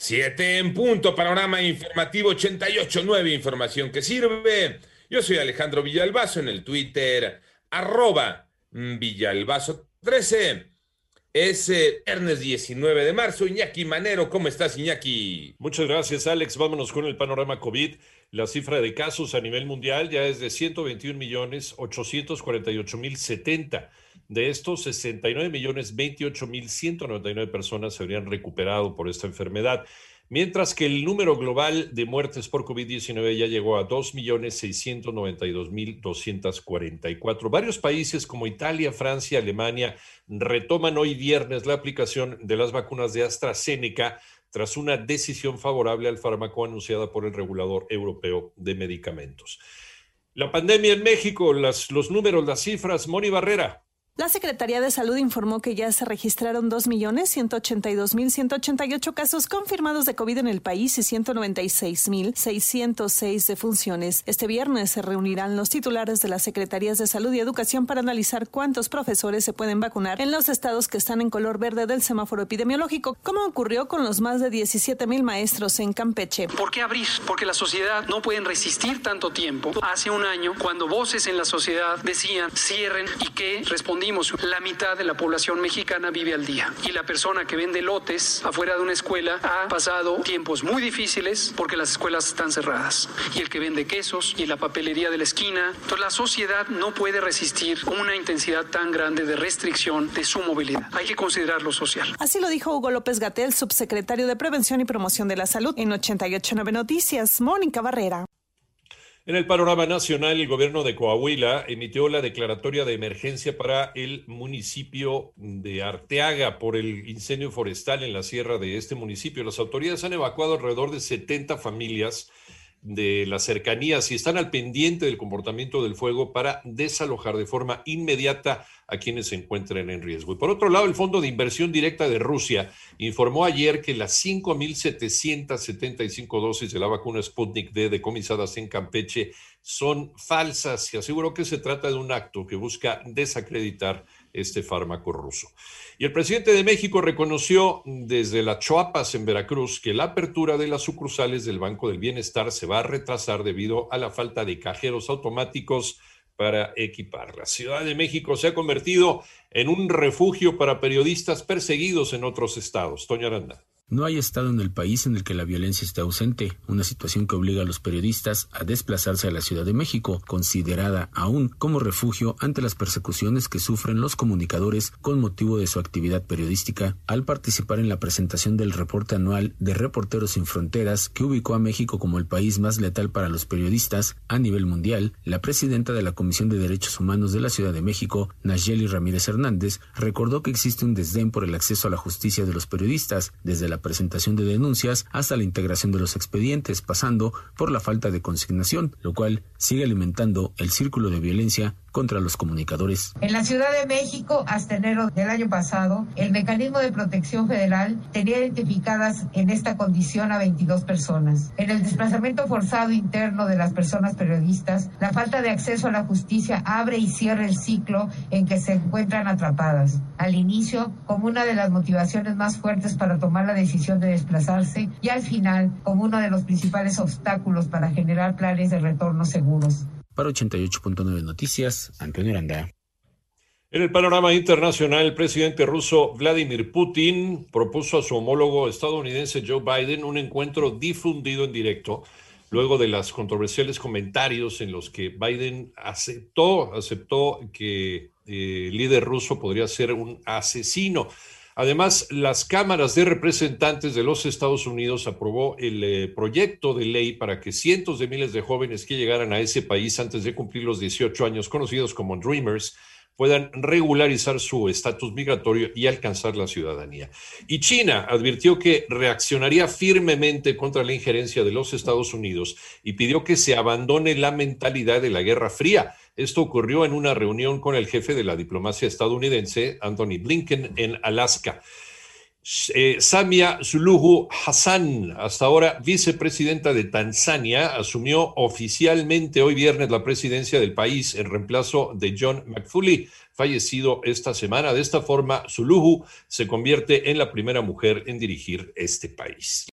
Siete en punto, panorama informativo 88.9, información que sirve. Yo soy Alejandro Villalbazo en el Twitter, arroba Villalbazo 13. Es eh, viernes 19 de marzo. Iñaki Manero, ¿cómo estás, Iñaki? Muchas gracias, Alex. Vámonos con el panorama COVID. La cifra de casos a nivel mundial ya es de 121 millones 848 mil 70. De estos, 69 millones 28 mil 199 personas se habrían recuperado por esta enfermedad, mientras que el número global de muertes por COVID-19 ya llegó a 2 millones 692 mil 244. Varios países como Italia, Francia, Alemania retoman hoy viernes la aplicación de las vacunas de AstraZeneca tras una decisión favorable al fármaco anunciada por el regulador europeo de medicamentos. La pandemia en México, los números, las cifras, Moni Barrera. La Secretaría de Salud informó que ya se registraron 2.182.188 casos confirmados de COVID en el país y 196.606 defunciones. Este viernes se reunirán los titulares de las Secretarías de Salud y Educación para analizar cuántos profesores se pueden vacunar en los estados que están en color verde del semáforo epidemiológico, como ocurrió con los más de 17.000 maestros en Campeche. ¿Por qué abrir? Porque la sociedad no puede resistir tanto tiempo. Hace un año, cuando voces en la sociedad decían cierren y que respondían la mitad de la población mexicana vive al día. Y la persona que vende lotes afuera de una escuela ha pasado tiempos muy difíciles porque las escuelas están cerradas. Y el que vende quesos y la papelería de la esquina. Entonces la sociedad no puede resistir una intensidad tan grande de restricción de su movilidad. Hay que considerar lo social. Así lo dijo Hugo López Gatel, subsecretario de Prevención y Promoción de la Salud en 889 Noticias. Mónica Barrera. En el panorama nacional, el gobierno de Coahuila emitió la declaratoria de emergencia para el municipio de Arteaga por el incendio forestal en la sierra de este municipio. Las autoridades han evacuado alrededor de 70 familias de las cercanías y están al pendiente del comportamiento del fuego para desalojar de forma inmediata a quienes se encuentren en riesgo. Y por otro lado, el Fondo de Inversión Directa de Rusia informó ayer que las 5.775 dosis de la vacuna Sputnik D decomisadas en Campeche son falsas y aseguró que se trata de un acto que busca desacreditar este fármaco ruso. Y el presidente de México reconoció desde la Choapas en Veracruz que la apertura de las sucursales del Banco del Bienestar se va a retrasar debido a la falta de cajeros automáticos para equipar. La Ciudad de México se ha convertido en un refugio para periodistas perseguidos en otros estados. Toño Aranda. No hay estado en el país en el que la violencia esté ausente, una situación que obliga a los periodistas a desplazarse a la Ciudad de México, considerada aún como refugio ante las persecuciones que sufren los comunicadores con motivo de su actividad periodística al participar en la presentación del reporte anual de Reporteros sin Fronteras que ubicó a México como el país más letal para los periodistas a nivel mundial. La presidenta de la Comisión de Derechos Humanos de la Ciudad de México, Nayeli Ramírez Hernández, recordó que existe un desdén por el acceso a la justicia de los periodistas desde la presentación de denuncias hasta la integración de los expedientes, pasando por la falta de consignación, lo cual sigue alimentando el círculo de violencia contra los comunicadores. En la Ciudad de México, hasta enero del año pasado, el mecanismo de protección federal tenía identificadas en esta condición a 22 personas. En el desplazamiento forzado interno de las personas periodistas, la falta de acceso a la justicia abre y cierra el ciclo en que se encuentran atrapadas. Al inicio, como una de las motivaciones más fuertes para tomar la decisión de desplazarse y al final, como uno de los principales obstáculos para generar planes de retorno seguros. Para 88.9 Noticias, Antonio Aranda. En el panorama internacional, el presidente ruso Vladimir Putin propuso a su homólogo estadounidense Joe Biden un encuentro difundido en directo luego de los controversiales comentarios en los que Biden aceptó, aceptó que eh, el líder ruso podría ser un asesino. Además, las cámaras de representantes de los Estados Unidos aprobó el eh, proyecto de ley para que cientos de miles de jóvenes que llegaran a ese país antes de cumplir los 18 años, conocidos como Dreamers, puedan regularizar su estatus migratorio y alcanzar la ciudadanía. Y China advirtió que reaccionaría firmemente contra la injerencia de los Estados Unidos y pidió que se abandone la mentalidad de la Guerra Fría. Esto ocurrió en una reunión con el jefe de la diplomacia estadounidense, Anthony Blinken, en Alaska. Eh, Samia Suluhu Hassan, hasta ahora vicepresidenta de Tanzania, asumió oficialmente hoy viernes la presidencia del país en reemplazo de John McFully, fallecido esta semana. De esta forma, Suluhu se convierte en la primera mujer en dirigir este país.